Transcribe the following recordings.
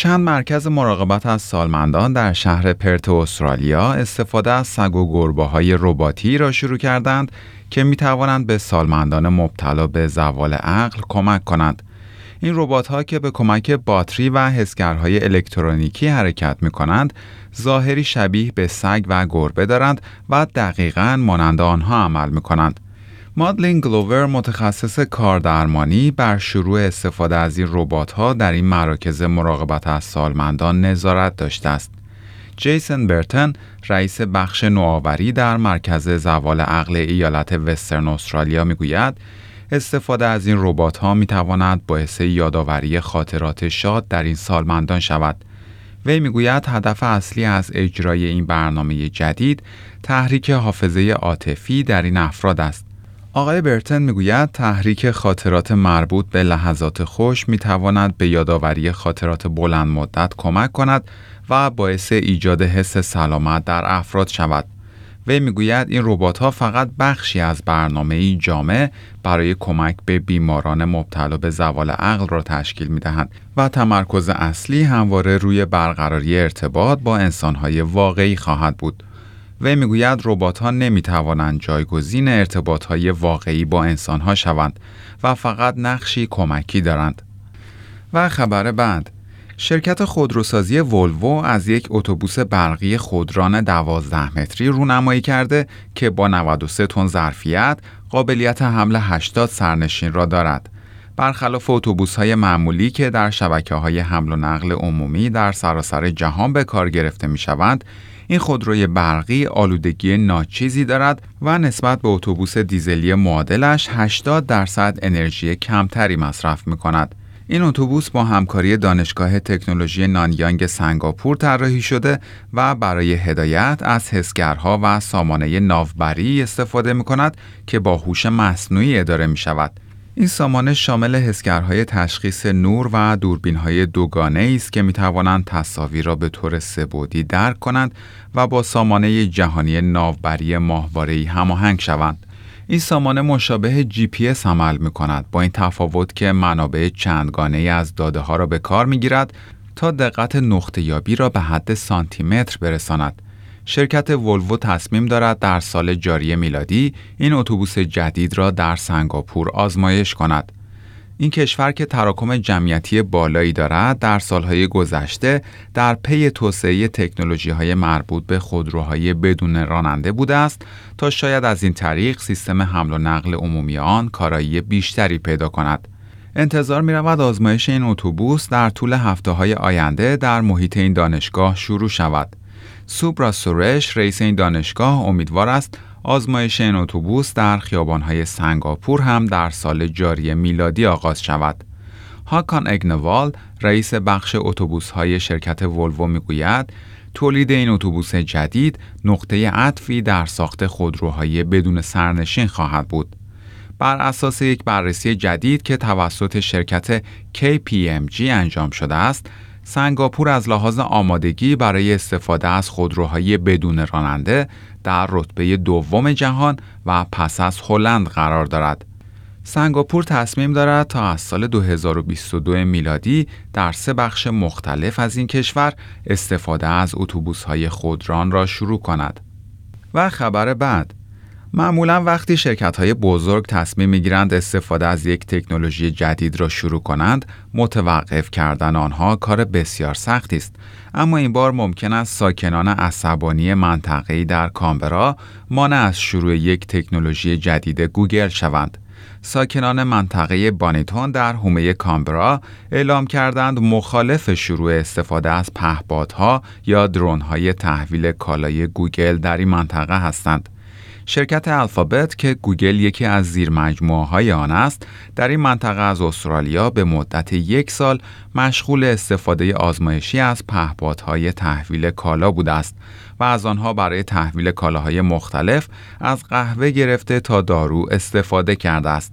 چند مرکز مراقبت از سالمندان در شهر پرت استرالیا استفاده از سگ و گربه های رباتی را شروع کردند که می توانند به سالمندان مبتلا به زوال عقل کمک کنند. این ربات ها که به کمک باتری و حسگرهای الکترونیکی حرکت می کنند، ظاهری شبیه به سگ و گربه دارند و دقیقا مانند آنها عمل می کنند. مادلین گلوور متخصص کاردرمانی بر شروع استفاده از این ربات ها در این مراکز مراقبت از سالمندان نظارت داشته است. جیسن برتن رئیس بخش نوآوری در مرکز زوال عقل ایالت وسترن استرالیا می‌گوید استفاده از این ربات ها می تواند باعث یادآوری خاطرات شاد در این سالمندان شود. وی می‌گوید هدف اصلی از اجرای این برنامه جدید تحریک حافظه عاطفی در این افراد است. آقای برتن می‌گوید تحریک خاطرات مربوط به لحظات خوش می تواند به یادآوری خاطرات بلند مدت کمک کند و باعث ایجاد حس سلامت در افراد شود. وی می‌گوید این ربات ها فقط بخشی از برنامه جامع برای کمک به بیماران مبتلا به زوال عقل را تشکیل می دهند و تمرکز اصلی همواره روی برقراری ارتباط با انسانهای واقعی خواهد بود. وی می‌گوید ربات ها نمی توانند جایگزین ارتباط های واقعی با انسان ها شوند و فقط نقشی کمکی دارند. و خبر بعد شرکت خودروسازی ولوو از یک اتوبوس برقی خودران 12 متری رونمایی کرده که با 93 تن ظرفیت قابلیت حمل 80 سرنشین را دارد. برخلاف اتوبوس های معمولی که در شبکه های حمل و نقل عمومی در سراسر جهان به کار گرفته می شوند، این خودروی برقی آلودگی ناچیزی دارد و نسبت به اتوبوس دیزلی معادلش 80 درصد انرژی کمتری مصرف می کند. این اتوبوس با همکاری دانشگاه تکنولوژی نانیانگ سنگاپور طراحی شده و برای هدایت از حسگرها و سامانه ناوبری استفاده می کند که با هوش مصنوعی اداره می شود. این سامانه شامل حسگرهای تشخیص نور و دوربینهای دوگانه است که می توانند تصاویر را به طور سبودی درک کنند و با سامانه جهانی ناوبری ماهواره‌ای هماهنگ شوند. این سامانه مشابه جی پی اس عمل می کند با این تفاوت که منابع چندگانه ای از داده ها را به کار می گیرد تا دقت نقطه یابی را به حد سانتی متر برساند. شرکت ولوو تصمیم دارد در سال جاری میلادی این اتوبوس جدید را در سنگاپور آزمایش کند. این کشور که تراکم جمعیتی بالایی دارد در سالهای گذشته در پی توسعه تکنولوژی های مربوط به خودروهای بدون راننده بوده است تا شاید از این طریق سیستم حمل و نقل عمومی آن کارایی بیشتری پیدا کند. انتظار می رود آزمایش این اتوبوس در طول هفته های آینده در محیط این دانشگاه شروع شود. سوبرا سورش رئیس این دانشگاه امیدوار است آزمایش این اتوبوس در خیابانهای سنگاپور هم در سال جاری میلادی آغاز شود. هاکان اگنوال رئیس بخش اتوبوس‌های شرکت ولوو می‌گوید تولید این اتوبوس جدید نقطه عطفی در ساخت خودروهای بدون سرنشین خواهد بود. بر اساس یک بررسی جدید که توسط شرکت KPMG انجام شده است، سنگاپور از لحاظ آمادگی برای استفاده از خودروهای بدون راننده در رتبه دوم جهان و پس از هلند قرار دارد. سنگاپور تصمیم دارد تا از سال 2022 میلادی در سه بخش مختلف از این کشور استفاده از اتوبوس‌های خودران را شروع کند. و خبر بعد معمولا وقتی شرکت های بزرگ تصمیم می‌گیرند استفاده از یک تکنولوژی جدید را شروع کنند متوقف کردن آنها کار بسیار سختی است اما این بار ممکن است ساکنان عصبانی منطقه‌ای در کانبرا مانع از شروع یک تکنولوژی جدید گوگل شوند ساکنان منطقه بانیتون در حومه کانبرا اعلام کردند مخالف شروع استفاده از پهپادها یا drone های تحویل کالای گوگل در این منطقه هستند. شرکت الفابت که گوگل یکی از زیر های آن است در این منطقه از استرالیا به مدت یک سال مشغول استفاده آزمایشی از پهپادهای تحویل کالا بوده است و از آنها برای تحویل کالاهای مختلف از قهوه گرفته تا دارو استفاده کرده است.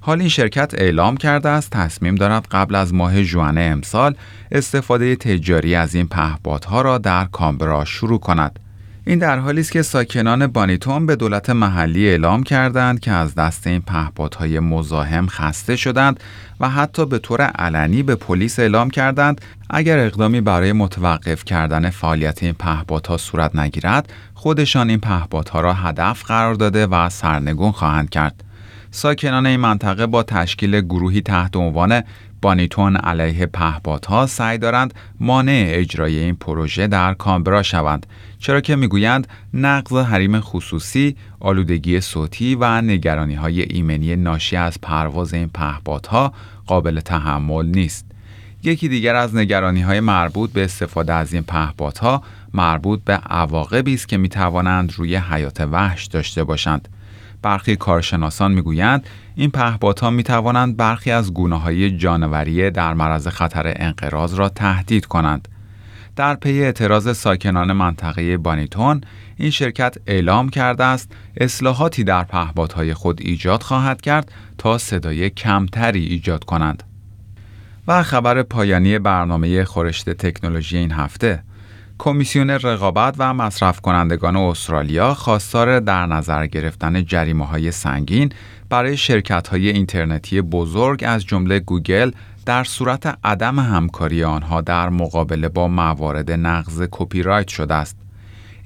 حال این شرکت اعلام کرده است تصمیم دارد قبل از ماه ژوئن امسال استفاده تجاری از این پهپادها را در کامبرا شروع کند. این در حالی است که ساکنان بانیتون به دولت محلی اعلام کردند که از دست این پهپادهای مزاحم خسته شدند و حتی به طور علنی به پلیس اعلام کردند اگر اقدامی برای متوقف کردن فعالیت این پهپادها صورت نگیرد خودشان این پهپادها را هدف قرار داده و سرنگون خواهند کرد. ساکنان این منطقه با تشکیل گروهی تحت عنوان بانیتون علیه پهپادها سعی دارند مانع اجرای این پروژه در کامبرا شوند چرا که می‌گویند نقض حریم خصوصی، آلودگی صوتی و نگرانی های ایمنی ناشی از پرواز این پهپادها قابل تحمل نیست. یکی دیگر از نگرانی های مربوط به استفاده از این پهپادها مربوط به عواقبی است که می توانند روی حیات وحش داشته باشند. برخی کارشناسان می‌گویند این پهپادها می توانند برخی از گونه های جانوری در معرض خطر انقراض را تهدید کنند. در پی اعتراض ساکنان منطقه بانیتون این شرکت اعلام کرده است اصلاحاتی در پهپادهای خود ایجاد خواهد کرد تا صدای کمتری ایجاد کنند. و خبر پایانی برنامه خورشت تکنولوژی این هفته کمیسیون رقابت و مصرف کنندگان استرالیا خواستار در نظر گرفتن جریمه های سنگین برای شرکت های اینترنتی بزرگ از جمله گوگل در صورت عدم همکاری آنها در مقابله با موارد نقض کپی رایت شده است.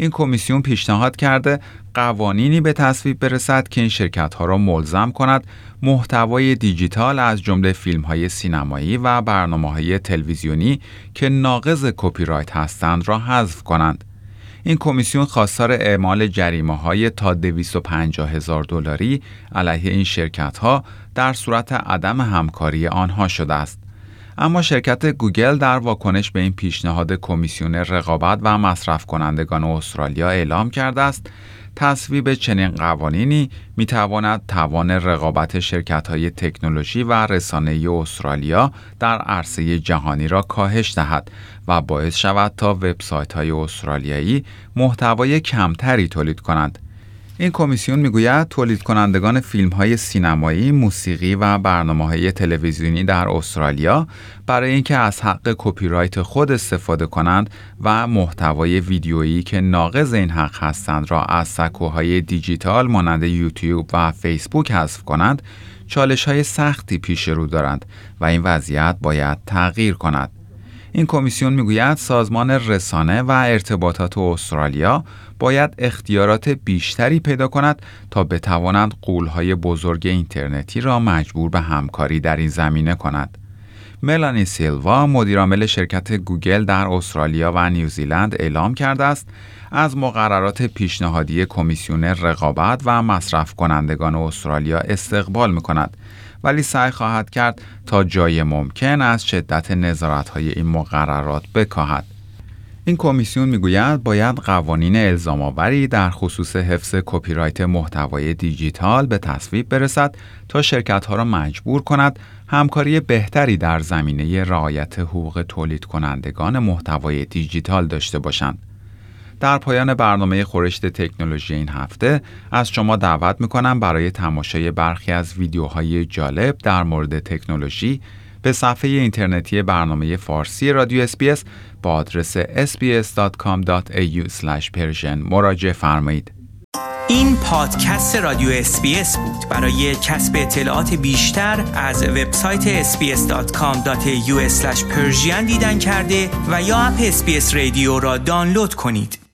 این کمیسیون پیشنهاد کرده قوانینی به تصویب برسد که این شرکت ها را ملزم کند محتوای دیجیتال از جمله فیلم های سینمایی و برنامه های تلویزیونی که ناقض کپی رایت هستند را حذف کنند. این کمیسیون خواستار اعمال جریمه های تا 250 هزار دلاری علیه این شرکت ها در صورت عدم همکاری آنها شده است. اما شرکت گوگل در واکنش به این پیشنهاد کمیسیون رقابت و مصرف کنندگان استرالیا اعلام کرده است تصویب چنین قوانینی می تواند توان رقابت شرکت های تکنولوژی و رسانه استرالیا در عرصه جهانی را کاهش دهد و باعث شود تا وبسایت های استرالیایی محتوای کمتری تولید کنند. این کمیسیون می‌گوید تولید کنندگان فیلم های سینمایی، موسیقی و برنامه های تلویزیونی در استرالیا برای اینکه از حق کپی رایت خود استفاده کنند و محتوای ویدیویی که ناقض این حق هستند را از سکوهای دیجیتال مانند یوتیوب و فیسبوک حذف کنند، چالش های سختی پیش رو دارند و این وضعیت باید تغییر کند. این کمیسیون می‌گوید سازمان رسانه و ارتباطات استرالیا باید اختیارات بیشتری پیدا کند تا بتواند قولهای بزرگ اینترنتی را مجبور به همکاری در این زمینه کند. ملانی سیلوا مدیرعامل شرکت گوگل در استرالیا و نیوزیلند اعلام کرده است از مقررات پیشنهادی کمیسیون رقابت و مصرف کنندگان استرالیا استقبال می کند ولی سعی خواهد کرد تا جای ممکن از شدت نظارت های این مقررات بکاهد. این کمیسیون می‌گوید باید قوانین الزام آوری در خصوص حفظ کپی رایت محتوای دیجیتال به تصویب برسد تا شرکت ها را مجبور کند همکاری بهتری در زمینه رعایت حقوق تولید کنندگان محتوای دیجیتال داشته باشند. در پایان برنامه خورشت تکنولوژی این هفته از شما دعوت می‌کنم برای تماشای برخی از ویدیوهای جالب در مورد تکنولوژی به صفحه اینترنتی برنامه فارسی رادیو SBS با آدرس sbs.com.au مراجعه فرمایید. این پادکست رادیو SBS بود برای کسب اطلاعات بیشتر از وبسایت sbs.com.au دیدن کرده و یا اپ SBS رادیو را دانلود کنید.